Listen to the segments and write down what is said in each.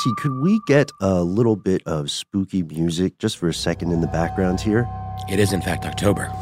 Casey, could we get a little bit of spooky music just for a second in the background here? It is, in fact, October.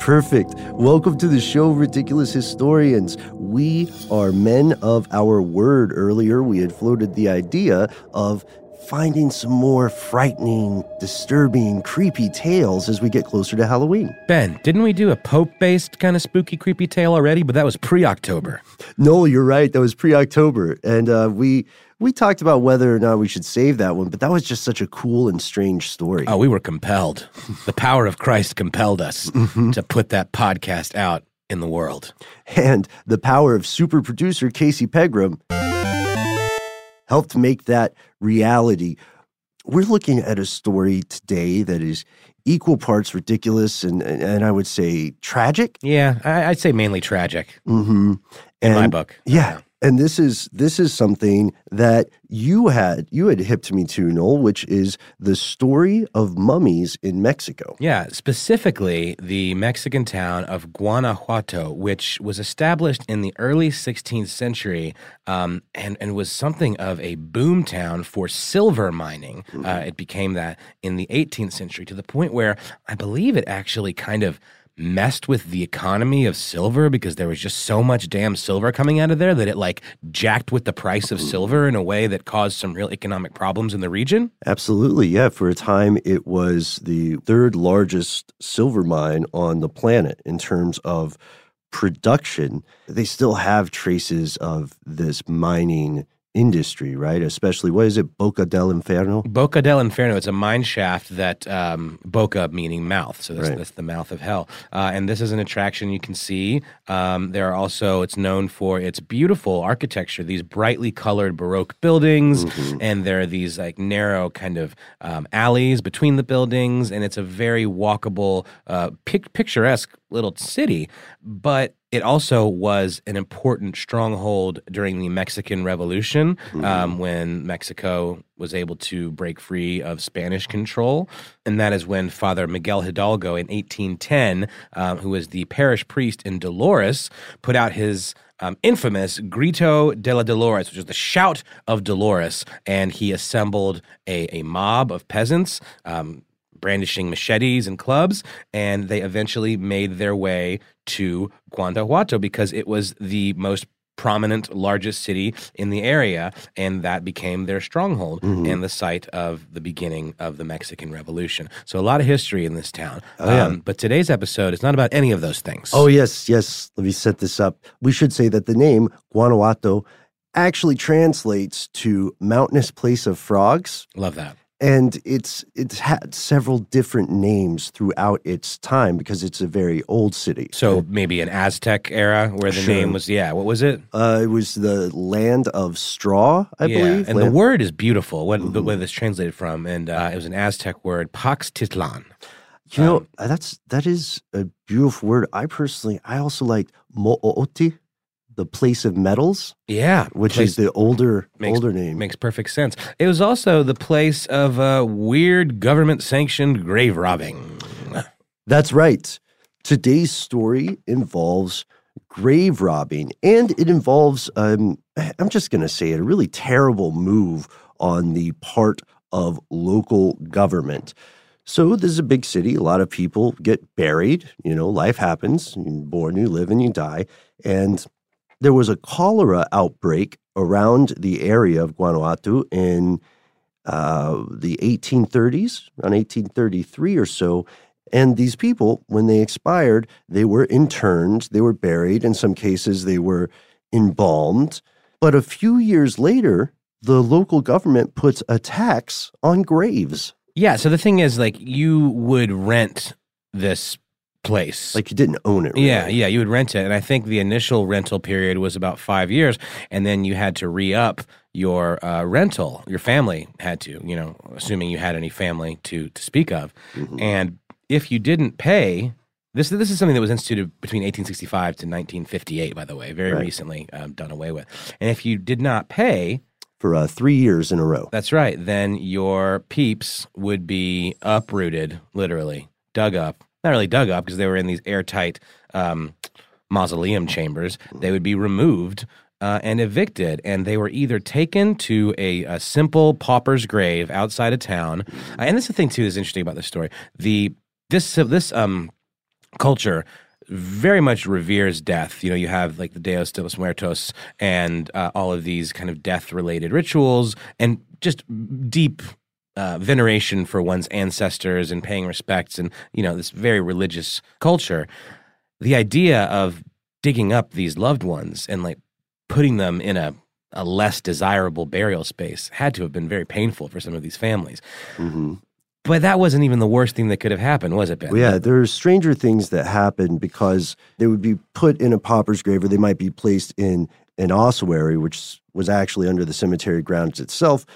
Perfect. Welcome to the show, Ridiculous Historians. We are men of our word. Earlier, we had floated the idea of finding some more frightening, disturbing, creepy tales as we get closer to Halloween. Ben, didn't we do a Pope based kind of spooky, creepy tale already? But that was pre October. No, you're right. That was pre-October, and uh, we we talked about whether or not we should save that one. But that was just such a cool and strange story. Oh, we were compelled. The power of Christ compelled us to put that podcast out in the world. And the power of super producer Casey Pegram helped make that reality. We're looking at a story today that is equal parts ridiculous and and I would say tragic. Yeah, I, I'd say mainly tragic Mm-hmm. In my book. Yeah. And this is this is something that you had you had hip to me to, Noel, which is the story of mummies in Mexico. Yeah, specifically the Mexican town of Guanajuato, which was established in the early 16th century um, and, and was something of a boom town for silver mining. Uh, it became that in the 18th century to the point where I believe it actually kind of messed with the economy of silver because there was just so much damn silver coming out of there that it like jacked with the price of silver in a way that caused some real economic problems in the region. Absolutely, yeah. For a time, it was the third largest silver mine on the planet in terms of production. They still have traces of this mining industry, right? Especially, what is it, Boca del Inferno? Boca del Inferno. It's a mine shaft that um, Boca meaning mouth, so that's, Right. that's the mouth of hell. Uh, and this is an attraction you can see. Um, there are also it's known for its beautiful architecture. These brightly colored Baroque buildings, and there are these like narrow kind of um, alleys between the buildings, and it's a very walkable, uh, pic- picturesque little city. But it also was an important stronghold during the Mexican Revolution um, when Mexico was able to break free of Spanish control. And that is when Father Miguel Hidalgo in 1810, um, who was the parish priest in Dolores, put out his um, infamous Grito de la Dolores, which is the shout of Dolores. And he assembled a, a mob of peasants. Um, brandishing machetes and clubs, and they eventually made their way to Guanajuato because it was the most prominent, largest city in the area, and that became their stronghold and the site of the beginning of the Mexican Revolution. So, a lot of history in this town. Um, yeah. but today's episode is not about any of those things. Oh, yes, yes. Let me set this up. We should say that the name Guanajuato actually translates to mountainous place of frogs. love that. And it's it's had several different names throughout its time because it's a very old city. So maybe an Aztec era where the Sure. name was yeah. What was it? Uh, it was the land of straw, I yeah, believe. and the word is beautiful. What Mm-hmm. where this translated from, and uh, it was an Aztec word, Paxtitlan. you know, um, that's that is a beautiful word. I personally, I also liked Mo'oti, the place of metals, Yeah, which place- is the older makes- older name. makes perfect sense. It was also the place of uh, weird government sanctioned grave robbing. That's right. Today's story involves grave robbing, and it involves, um, I'm just going to say it, a really terrible move on the part of local government. So, this is a big city. A lot of people get buried. You know, life happens. You're born, you live, and you die. And there was a cholera outbreak around the area of Guanajuato in uh, the 1830s, around 1833 or so. And these people, when they expired, they were interned, they were buried. In some cases, they were embalmed. But a few years later, the local government puts a tax on graves. Yeah, so the thing is, like, you would rent this place. Like you didn't own it. Really. Yeah, yeah, you would rent it. And I think the initial rental period was about five years. And then you had to re up your uh, rental. Your family had to, you know, assuming you had any family to, to speak of. Mm-hmm. And if you didn't pay, this, this is something that was instituted between 1865 to 1958, by the way, very Right. recently um, done away with. And if you did not pay, For uh, three years in a row. that's right, then your peeps would be uprooted, literally, dug up. Not really dug up because they were in these airtight um, mausoleum chambers. They would be removed uh, and evicted, and they were either taken to a, a simple pauper's grave outside of town. Uh, and this is the thing too is interesting about this story. The this this um culture very much reveres death. You know, you have like the Dias de los Muertos and uh, all of these kind of death related rituals and just deep uh, veneration for one's ancestors and paying respects and, you know, this very religious culture. The idea of digging up these loved ones and like putting them in a a less desirable burial space had to have been very painful for some of these families. hmm But that wasn't even the worst thing that could have happened, was it, Ben? Well, yeah, there are stranger things that happen because they would be put in a pauper's grave or they might be placed in an ossuary, which was actually under the cemetery grounds itself,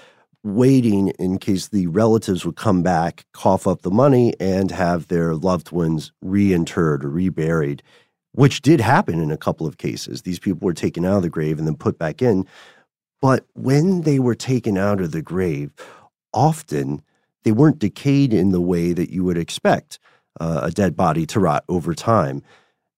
waiting in case the relatives would come back, cough up the money, and have their loved ones reinterred or reburied, which did happen in a couple of cases. These people were taken out of the grave and then put back in. But when they were taken out of the grave, often they weren't decayed in the way that you would expect uh, a dead body to rot over time.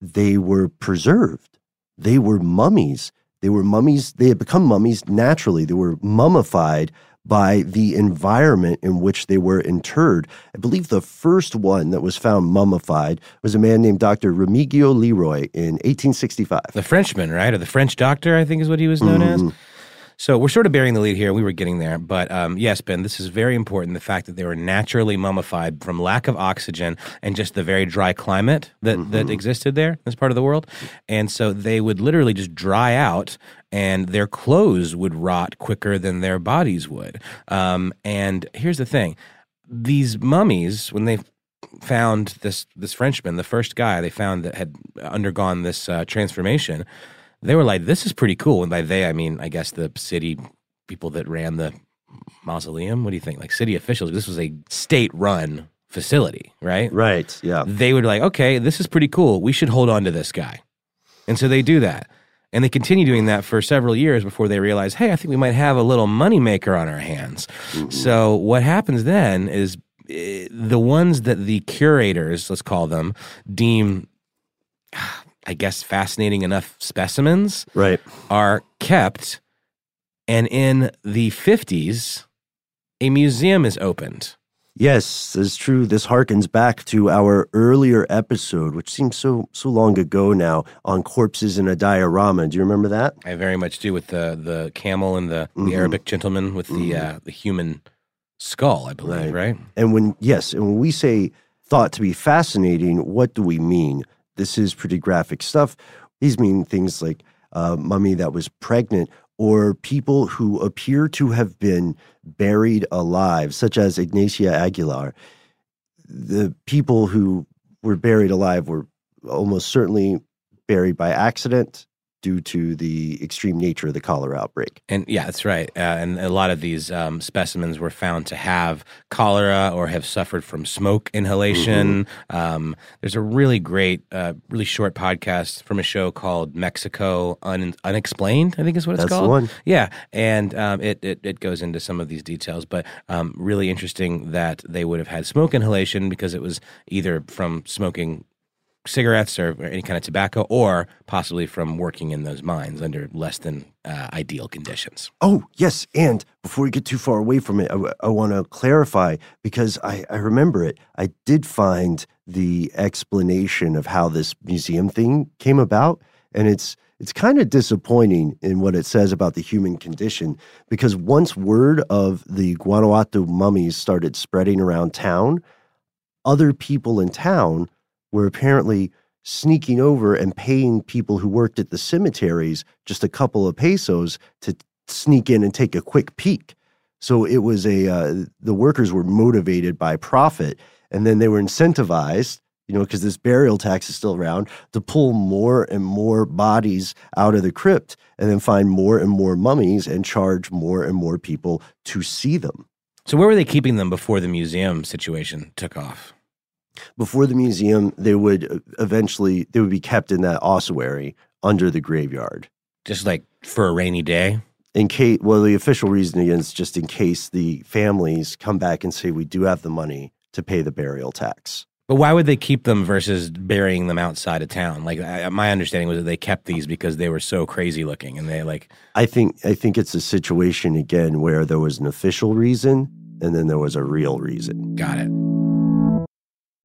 They were preserved. They were mummies. They were mummies. They had become mummies naturally. They were mummified by the environment in which they were interred. I believe the first one that was found mummified was a man named Dr. Remigio Leroy in 1865. The Frenchman, right? Or the French doctor, I think is what he was known as. Mm-hmm. So we're sort of bearing the lead here. We were getting there. But um, yes, Ben, this is very important the fact that they were naturally mummified from lack of oxygen and just the very dry climate that, that existed there in this part of the world. And so they would literally just dry out and their clothes would rot quicker than their bodies would. Um, and here's the thing these mummies, when they found this this Frenchman, the first guy they found that had undergone this uh, transformation, they were like, "This is pretty cool." And by they, I mean, I guess the city people that ran the mausoleum. What do you think? Like city officials. This was a state-run facility, right? Right, yeah. They would like, "Okay, this is pretty cool. We should hold on to this guy," and so they do that. And they continue doing that for several years before they realize, hey, I think we might have a little moneymaker on our hands. So what happens then is eh, the ones that the curators, let's call them, deem, I guess, fascinating enough specimens Right. are kept. And in the 50s, a museum is opened. Yes, that's true. This harkens back to our earlier episode, which seems so so long ago now, on corpses in a diorama. Do you remember that? I very much do with the the camel and the, the Arabic gentleman with the uh, the human skull, I believe, right? And when yes, and when we say thought to be fascinating, what do we mean? This is pretty graphic stuff. These mean things like a mummy that was pregnant or people who appear to have been buried alive, such as Ignacia Aguilar. The people who were buried alive were almost certainly buried by accident due to the extreme nature of the cholera outbreak. And yeah, that's right. Uh, and a lot of these um, specimens were found to have cholera or have suffered from smoke inhalation. Mm-hmm. Um, there's a really great, uh, really short podcast from a show called Mexico Un- Unexplained, I think is what it's That's called. Yeah. And um, it, it, it goes into some of these details, but um, really interesting that they would have had smoke inhalation because it was either from smoking cigarettes or any kind of tobacco, or possibly from working in those mines under less than uh, ideal conditions. Oh, yes. And before we get too far away from it, I, want to clarify because I, I remember it. I did find the explanation of how this museum thing came about. And it's it's kind of disappointing in what it says about the human condition because once word of the Guanajuato mummies started spreading around town, other people in town were apparently sneaking over and paying people who worked at the cemeteries just a couple of pesos to sneak in and take a quick peek. So it was a uh, the workers were motivated by profit, and then they were incentivized, you know, because this burial tax is still around, to pull more and more bodies out of the crypt, and then find more and more mummies and charge more and more people to see them. So where were they keeping them before the museum situation took off? Before the museum, they would uh, eventually they would be kept in that ossuary under the graveyard, just like for a rainy day. In case, well, the official reasoning is just in case the families come back and say we do have the money to pay the burial tax. But why would they keep them versus burying them outside of town? Like I, my understanding was that they kept these because they were so crazy looking, and they like. I think I think it's a situation again where there was an official reason and then there was a real reason. Got it.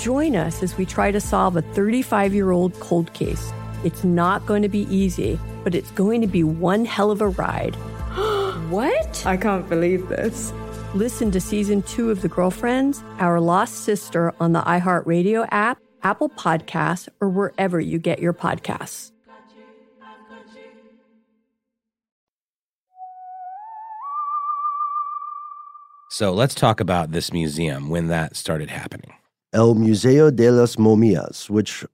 Join us as we try to solve a 35 year old cold case. It's not going to be easy, but it's going to be one hell of a ride. What? I can't believe this. Listen to season two of The Girlfriends, Our Lost Sister on the iHeartRadio app, Apple Podcasts, or wherever you get your podcasts. So let's talk about this museum when that started happening. El Museo de las Momias, which,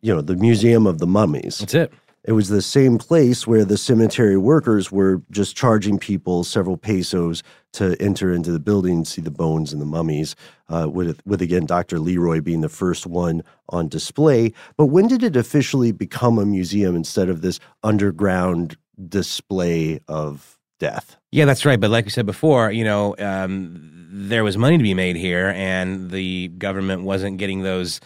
you know, the Museum of the Mummies. That's it. It was the same place where the cemetery workers were just charging people several pesos to enter into the building and see the bones and the mummies, uh, with, with again Dr. Leroy being the first one on display. But when did it officially become a museum instead of this underground display of death? Yeah, that's right. But like we said before, you know, um, there was money to be made here, and the government wasn't getting those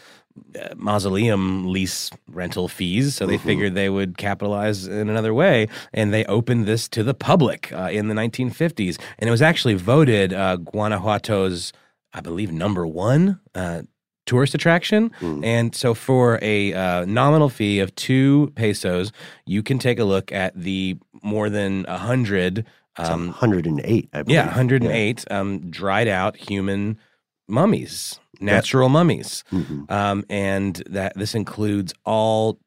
uh, mausoleum lease rental fees, so they figured they would capitalize in another way, and they opened this to the public uh, in the 1950s, and it was actually voted uh, Guanajuato's, I believe, number one. Uh, Tourist attraction, and so for a uh, nominal fee of two pesos, you can take a look at the more than a hundred, um, 108, I believe. yeah, 108 um, dried out human mummies, natural mummies. Mhm. Um, and that this includes all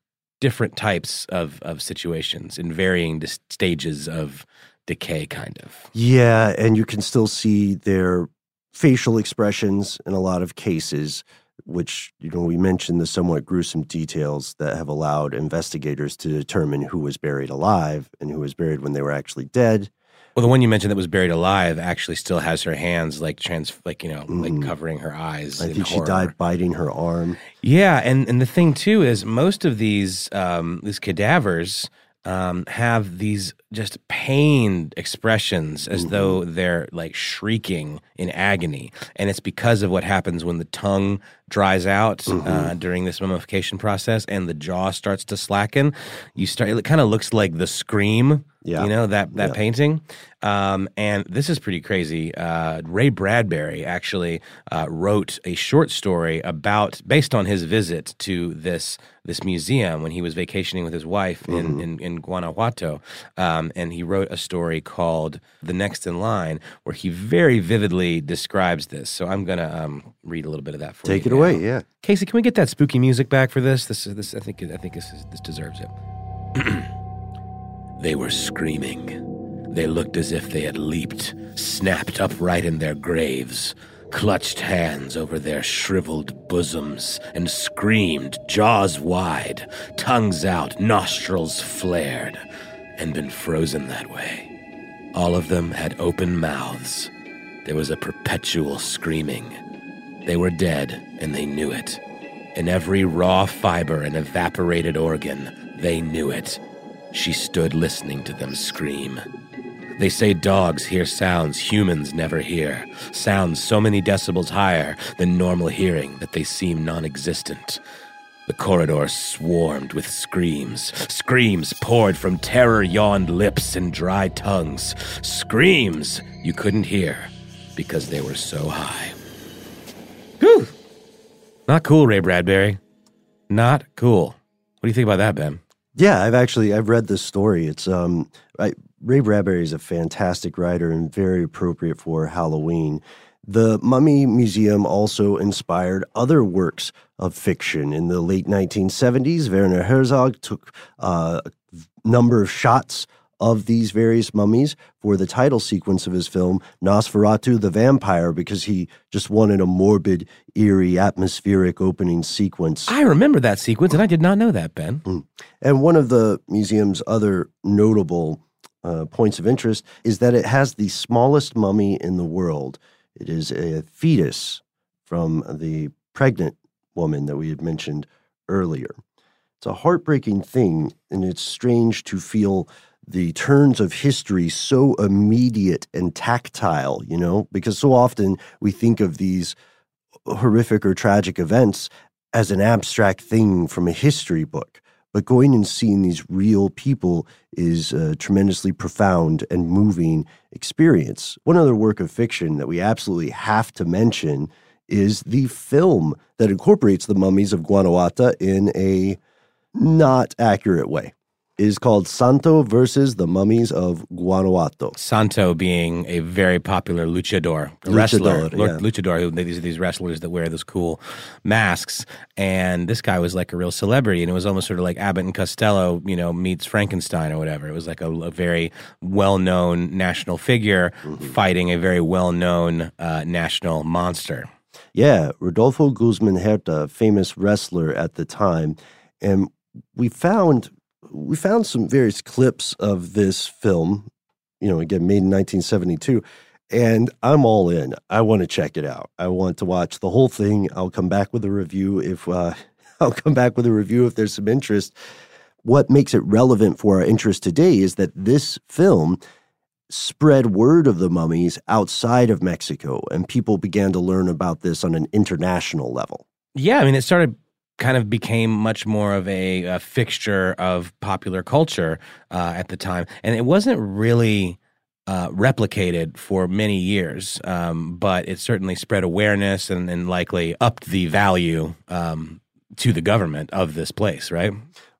different types of, of situations in varying dis- stages of decay, kind of. Yeah, and you can still see their facial expressions in a lot of cases, which, you know, we mentioned the somewhat gruesome details that have allowed investigators to determine who was buried alive and who was buried when they were actually dead. Well, the one you mentioned that was buried alive actually still has her hands like trans, like you know, Mhm. like covering her eyes. I in think she died biting her arm. Yeah, and and the thing too is most of these um, these cadavers um, have these just pained expressions as Mm-hmm. though they're like shrieking in agony, and it's because of what happens when the tongue dries out uh, Mm-hmm. during this mummification process and the jaw starts to slacken. You start. It kind of looks like the scream. Yeah. you know that that Yeah. painting. Um, and this is pretty crazy. Uh, Ray Bradbury actually uh, wrote a short story about based on his visit to this this museum when he was vacationing with his wife in, in, in Guanajuato. Um, and he wrote a story called The Next in Line, where he very vividly describes this. So I'm gonna um, read a little bit of that for you. Take it now. away, yeah. Casey, can we get that spooky music back for this? This is this. I think I think this is, this deserves it. they were screaming. They looked as if they had leaped, snapped upright in their graves, clutched hands over their shriveled bosoms, and screamed, jaws wide, tongues out, nostrils flared, and been frozen that way. All of them had open mouths. There was a perpetual screaming. They were dead, and they knew it. In every raw fiber and evaporated organ, they knew it. She stood listening to them scream. They say dogs hear sounds humans never hear, sounds so many decibels higher than normal hearing that they seem non existent. The corridor swarmed with screams. Screams poured from terror yawned lips and dry tongues. Screams you couldn't hear because they were so high. Whew. Not cool, Ray Bradbury. Not cool. What do you think about that, Ben? Yeah, I've actually I've read this story. It's um I, Ray Bradbury is a fantastic writer and very appropriate for Halloween. The Mummy Museum also inspired other works of fiction. In the late 1970s, Werner Herzog took uh, a number of shots of these various mummies for the title sequence of his film Nosferatu the Vampire because he just wanted a morbid, eerie, atmospheric opening sequence. I remember that sequence, and I did not know that, Ben. And one of the museum's other notable uh, points of interest is that it has the smallest mummy in the world. It is a fetus from the pregnant woman that we had mentioned earlier. It's a heartbreaking thing, and it's strange to feel the turns of history so immediate and tactile, you know, because so often we think of these horrific or tragic events as an abstract thing from a history book. but going and seeing these real people is a tremendously profound and moving experience. One other work of fiction that we absolutely have to mention is the film that incorporates the mummies of Guanajuato in a not accurate way. It is called Santo versus the Mummies of Guanajuato. Santo being a very popular luchador, a wrestler, Luchador, yeah. luchador. Who these are these wrestlers that wear those cool masks, and this guy was like a real celebrity, and it was almost sort of like Abbott and Costello, you know, meets Frankenstein or whatever. It was like a, a very well-known national figure fighting a very well-known uh, national monster. Yeah, Rodolfo Guzman Huerta, famous wrestler at the time, and we found we found some various clips of this film. You know, again, made in 1972, and I'm all in. I want to check it out. I want to watch the whole thing. I'll come back with a review if uh, I'll come back with a review if there's some interest. What makes it relevant for our interest today is that this film spread word of the mummies outside of Mexico, and people began to learn about this on an international level. Yeah, I mean, it started kind of became much more of a, a fixture of popular culture uh, at the time, and it wasn't really. Uh, replicated for many years, um, but it certainly spread awareness and, and likely upped the value um, to the government of this place, right?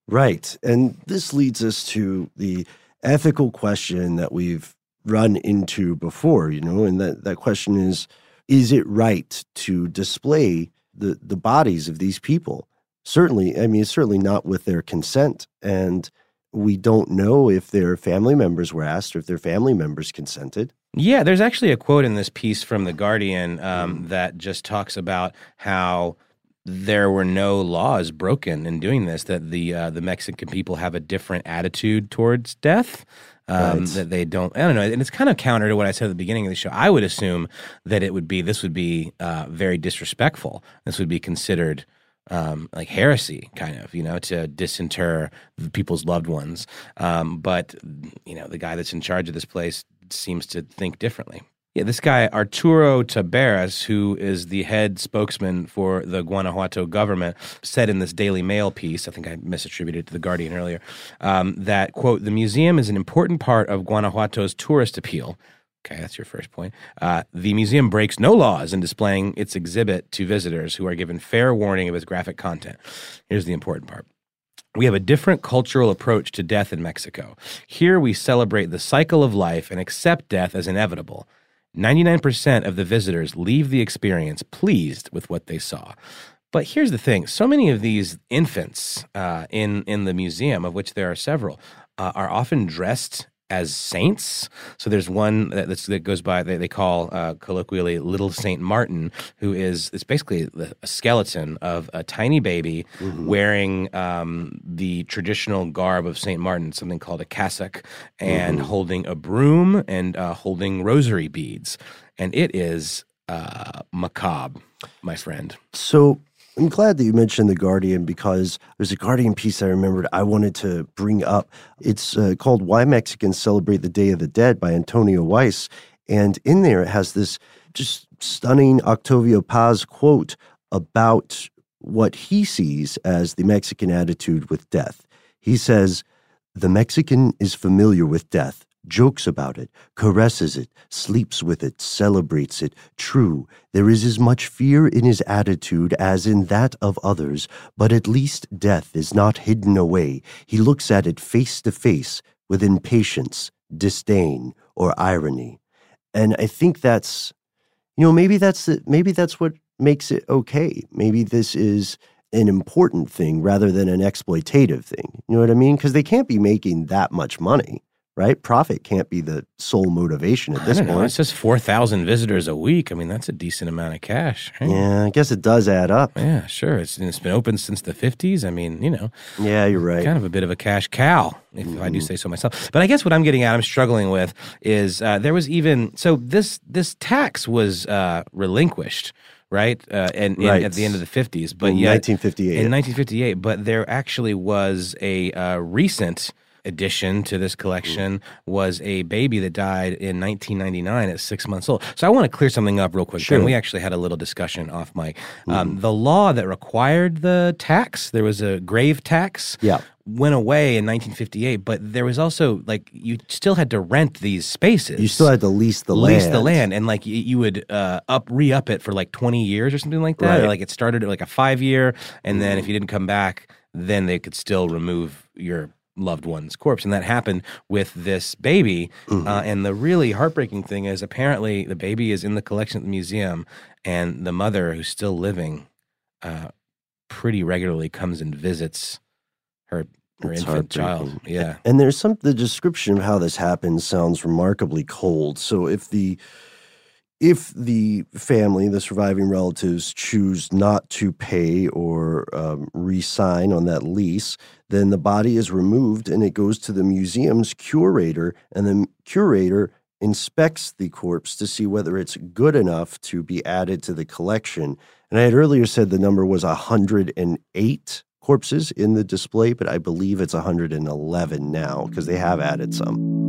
Right. And this leads us to the ethical question that we've run into before, you know, and that, that question is is it right to display the, the bodies of these people? Certainly, I mean, certainly not with their consent. And we don't know if their family members were asked or if their family members consented. Yeah, there's actually a quote in this piece from The Guardian um, that just talks about how there were no laws broken in doing this, that the uh, the Mexican people have a different attitude towards death. Um, Right. That they don't, I don't know, and it's kind of counter to what I said at the beginning of the show. I would assume that it would be this would be uh, very disrespectful. This would be considered um, like heresy, kind of, you know, to disinter the people's loved ones. Um, but you know, the guy that's in charge of this place seems to think differently. Yeah, this guy Arturo Taberas, who is the head spokesman for the Guanajuato government, said in this Daily Mail piece, I think I misattributed it to the Guardian earlier, um, that quote the museum is an important part of Guanajuato's tourist appeal. Okay, that's your first point. Uh, the museum breaks no laws in displaying its exhibit to visitors who are given fair warning of its graphic content. Here's the important part. We have a different cultural approach to death in Mexico. Here we celebrate the cycle of life and accept death as inevitable. 99% of the visitors leave the experience pleased with what they saw. But here's the thing so many of these infants uh, in, in the museum, of which there are several, uh, are often dressed as saints. So there's one that, that's, that goes by, they, they call uh, colloquially Little Saint Martin, who is it's basically a skeleton of a tiny baby wearing um, the traditional garb of Saint Martin, something called a cassock, and holding a broom and uh, holding rosary beads. And it is uh, macabre, my friend. So I'm glad that you mentioned The Guardian because there's a Guardian piece I remembered I wanted to bring up. It's uh, called Why Mexicans Celebrate the Day of the Dead by Antonio Weiss. And in there, it has this just stunning Octavio Paz quote about what he sees as the Mexican attitude with death. He says, The Mexican is familiar with death, jokes about it, caresses it, sleeps with it, celebrates it. True, there is as much fear in his attitude as in that of others, but at least death is not hidden away. He looks at it face to face with impatience, disdain, or irony. And I think that's, you know, maybe that's the, maybe that's what makes it okay. Maybe this is an important thing rather than an exploitative thing. You know what I mean? Because they can't be making that much money, right? Profit can't be the sole motivation at I this don't know. point. It's just 4,000 visitors a week. I mean, that's a decent amount of cash. right? Yeah, I guess it does add up. Yeah, sure. It's, it's been open since the 50s. I mean, you know, Yeah, you're right. kind of a bit of a cash cow, if I Mm-hmm. do say so myself. But I guess what I'm getting at, I'm struggling with, is uh, there was even so this this tax was uh, relinquished, right? Uh, and in- Right. at the end of the 50s, but In yet 1958. in 1958, but there actually was a uh, recent addition to this collection was a baby that died in 1999 at six months old. So I want to clear something up real quick. Sure. Ben. We actually had a little discussion off mic. Um, the law that required the tax, there was a grave tax. Yeah. Went away in 1958, but there was also like you still had to rent these spaces. You still had to lease the lease land. the land, and like you, you would uh, up re up it for like 20 years or something like that. Right. Mm. Or, like it started at like a five year, and then if you didn't come back, then they could still remove your loved one's corpse, and that happened with this baby. Mm-hmm. Uh, and the really heartbreaking thing is apparently the baby is in the collection at the museum, and the mother, who's still living, uh, pretty regularly comes and visits her her It's infant child. Yeah. And there's some the description of how this happens sounds remarkably cold. So if the if the family, the surviving relatives, choose not to pay or um, re-sign on that lease, then the body is removed and it goes to the museum's curator, and the curator inspects the corpse to see whether it's good enough to be added to the collection. And I had earlier said the number was 108 corpses in the display, but I believe it's 111 now because they have added some.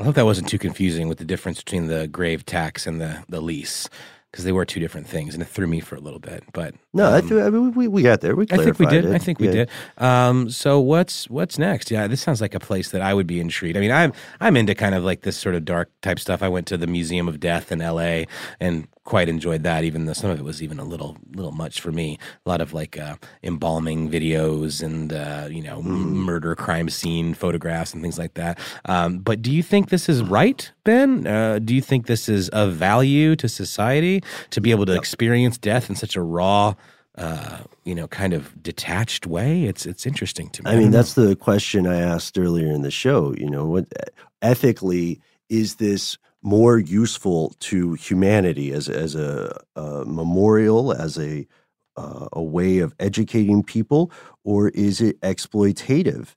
I hope that wasn't too confusing with the difference between the grave tax and the, the lease. because they were two different things, and it threw me for a little bit. But No, I, um, th- I mean, we, we got there. We I think we did. it. I think we Yeah. did. Um, so what's what's next? Yeah, this sounds like a place that I would be intrigued. I mean, I'm I'm into kind of like this sort of dark type stuff. I went to the Museum of Death in L.A. and quite enjoyed that, even though some of it was even a little little much for me. A lot of like uh, embalming videos and uh, you know m- murder crime scene photographs and things like that. Um, but do you think this is right, Ben? Uh, do you think this is of value to society to be able to experience death in such a raw? uh, you know, kind of detached way. It's it's interesting to me. I mean, that's the question I asked earlier in the show. You know, what ethically is this more useful to humanity as as a, a memorial, as a uh, a way of educating people, or is it exploitative?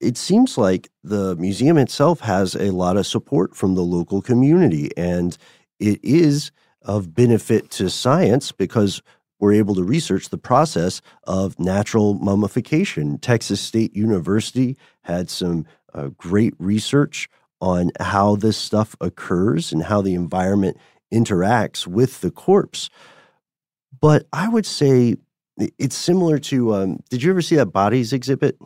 It seems like the museum itself has a lot of support from the local community, and it is of benefit to science because we're able to research the process of natural mummification. Texas State University had some uh, great research on how this stuff occurs and how the environment interacts with the corpse. But I would say it's similar to um, did you ever see that bodies exhibit?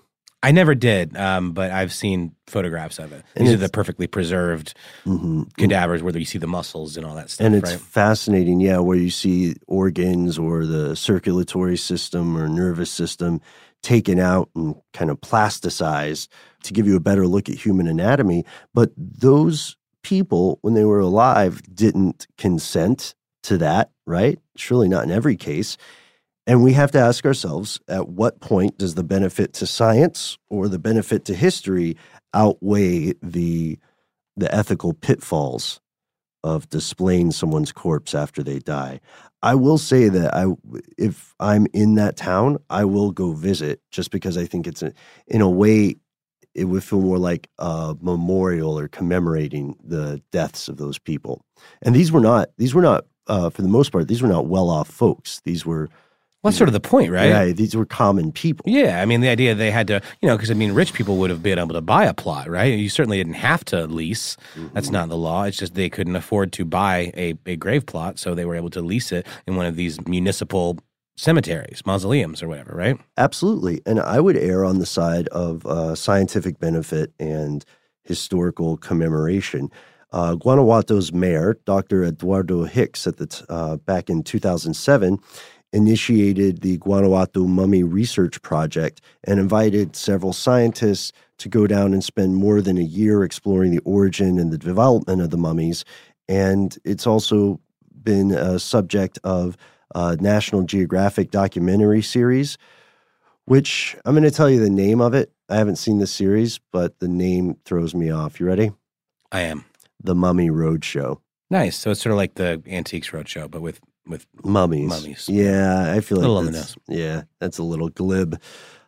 I never did, um, but I've seen photographs of it. And These are the perfectly preserved Mhm. cadavers where you see the muscles and all that stuff. and it's right? fascinating, yeah, where you see organs or the circulatory system or nervous system taken out and kind of plasticized to give you a better look at human anatomy. But those people, when they were alive, didn't consent to that, right? Surely not in every case. And we have to ask ourselves at what point does the benefit to science or the benefit to history outweigh the the ethical pitfalls of displaying someone's corpse after they die. I will say that I if I'm in that town, I will go visit just because I think it's a, in a way it would feel more like a memorial or commemorating the deaths of those people. And these were not these were not uh, for the most part these were not well-off folks. These were well, that's sort of the point, right? Right, these were common people. Yeah, I mean, the idea they had to, you know, because I mean, rich people would have been able to buy a plot, right? You certainly didn't have to lease. That's not the law. It's just they couldn't afford to buy a, a grave plot, so they were able to lease it in one of these municipal cemeteries, mausoleums, or whatever, right? Absolutely. And I would err on the side of uh, scientific benefit and historical commemoration. Uh, Guanajuato's mayor, Dr. Eduardo Hicks, at the t- uh, back in 2007, initiated the Guanajuato Mummy Research Project and invited several scientists to go down and spend more than a year exploring the origin and the development of the mummies. And it's also been a subject of a National Geographic documentary series, which I'm going to tell you the name of it. I haven't seen the series, but the name throws me off. You ready? I am. The Mummy Roadshow. Nice. So it's sort of like the Antiques Roadshow, but with with mummies. Mummies. Yeah, I feel like Little that's- Yeah, that's a little glib.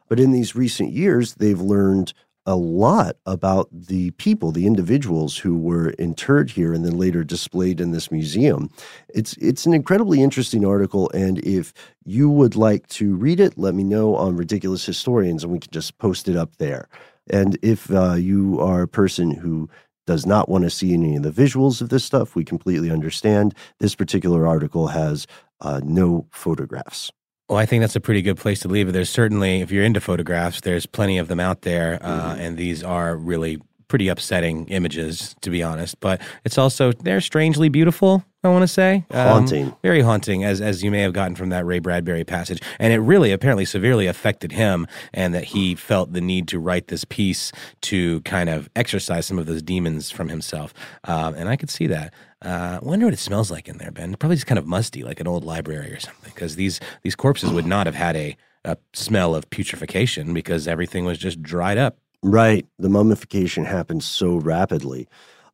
But in these recent years, they've learned a lot about the people, the individuals who were interred here and then later displayed in this museum. It's it's an incredibly interesting article, and if you would like to read it, let me know on Ridiculous Historians, and we can just post it up there. And if uh, you are a person who does not want to see any of the visuals of this stuff, we completely understand. This particular article has uh, no photographs. Well, I think that's a pretty good place to leave it. There's certainly, if you're into photographs, there's plenty of them out there, uh, and these are really pretty upsetting images, to be honest. But it's also they're strangely beautiful. I want to say Um, Haunting. very haunting, as as you may have gotten from that Ray Bradbury passage, and it really apparently severely affected him, and that he felt the need to write this piece to kind of exorcise some of those demons from himself. Um, and I could see that. Uh, I wonder what it smells like in there, Ben. Probably just kind of musty, like an old library or something, because these these corpses would not have had a, a smell of putrefaction because everything was just dried up. Right. The mummification happens so rapidly.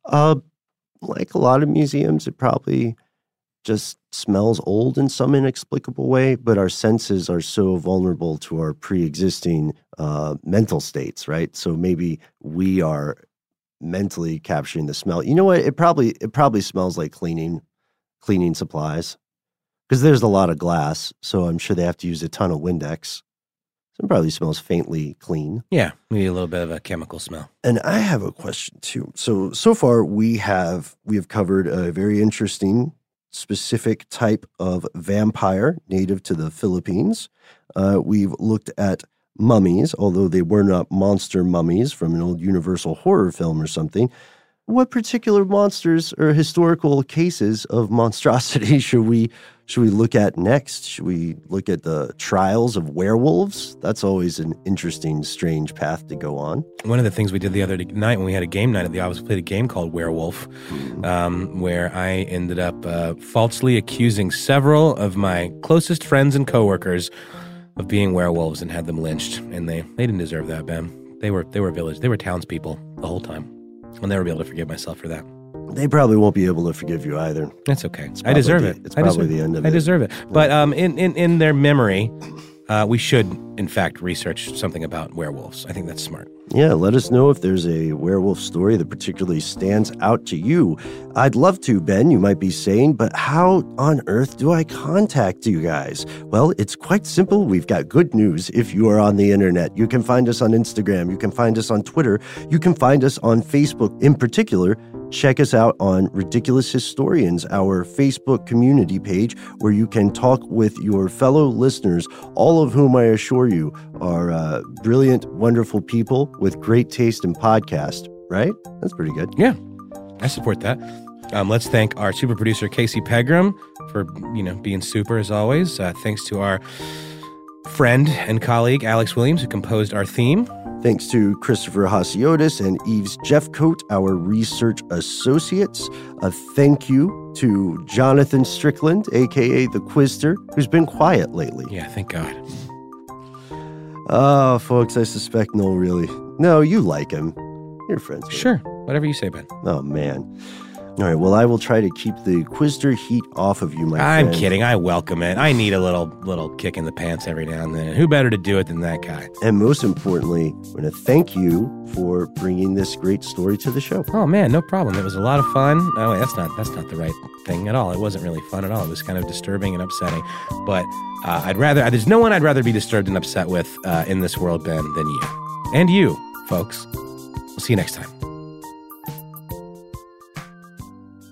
Uh, like a lot of museums, it probably just smells old in some inexplicable way, but our senses are so vulnerable to our pre existing uh, mental states, right? So maybe we are mentally capturing the smell. You know what? It probably it probably smells like cleaning cleaning supplies because there's a lot of glass, so I'm sure they have to use a ton of Windex. It probably smells faintly clean. Yeah, maybe a little bit of a chemical smell. And I have a question too. So so far we have we have covered a very interesting specific type of vampire native to the Philippines. Uh, we've looked at mummies, although they were not monster mummies from an old Universal horror film or something. What particular monsters or historical cases of monstrosity should we should we look at next? Should we look at the trials of werewolves? That's always an interesting, strange path to go on. One of the things we did the other night when we had a game night at the office, we played a game called Werewolf, um, where I ended up uh, falsely accusing several of my closest friends and coworkers of being werewolves and had them lynched. And they, they didn't deserve that, Ben. They were they were village, they were townspeople the whole time. I'll never be able to forgive myself for that. They probably won't be able to forgive you either. That's okay. I deserve the- it. it's I probably the end of it. I deserve it. But um, in, in, in their memory, uh, we should, in fact, research something about werewolves. I think that's smart. Yeah, let us know if there's a werewolf story that particularly stands out to you. I'd love to, Ben, you might be saying, but how on earth do I contact you guys? Well, it's quite simple. We've got good news if you are on the internet. You can find us on Instagram, you can find us on Twitter, you can find us on Facebook. In particular, check us out on Ridiculous Historians, our Facebook community page, where you can talk with your fellow listeners, all of whom I assure you are uh, brilliant, wonderful people with great taste in podcast. Right? That's pretty good. Yeah, I support that. Um, let's thank our super producer Casey Pegram for you know being super as always. Uh, thanks to our friend and colleague Alex Williams who composed our theme. Thanks to Christopher Hasiotis and Eves Jeffcoat, our research associates. A thank you to Jonathan Strickland, aka the Quizster, who's been quiet lately. Yeah, thank God. Oh, folks, I suspect Noel really. No, you like him. You're friends with him. Sure, whatever you say, Ben. Oh, man. All right, well, I will try to keep the Quizster heat off of you, my friend. I'm friend. kidding. I welcome it. I need a little little kick in the pants every now and then. And who better to do it than that guy? And most importantly, I'm going to thank you for bringing this great story to the show. Oh man, no problem. It was a lot of fun. Oh wait, that's not that's not the right thing at all. It wasn't really fun at all. It was kind of disturbing and upsetting. But uh, I'd rather there's no one I'd rather be disturbed and upset with uh, in this world, Ben, than you and you, folks. We'll see you next time.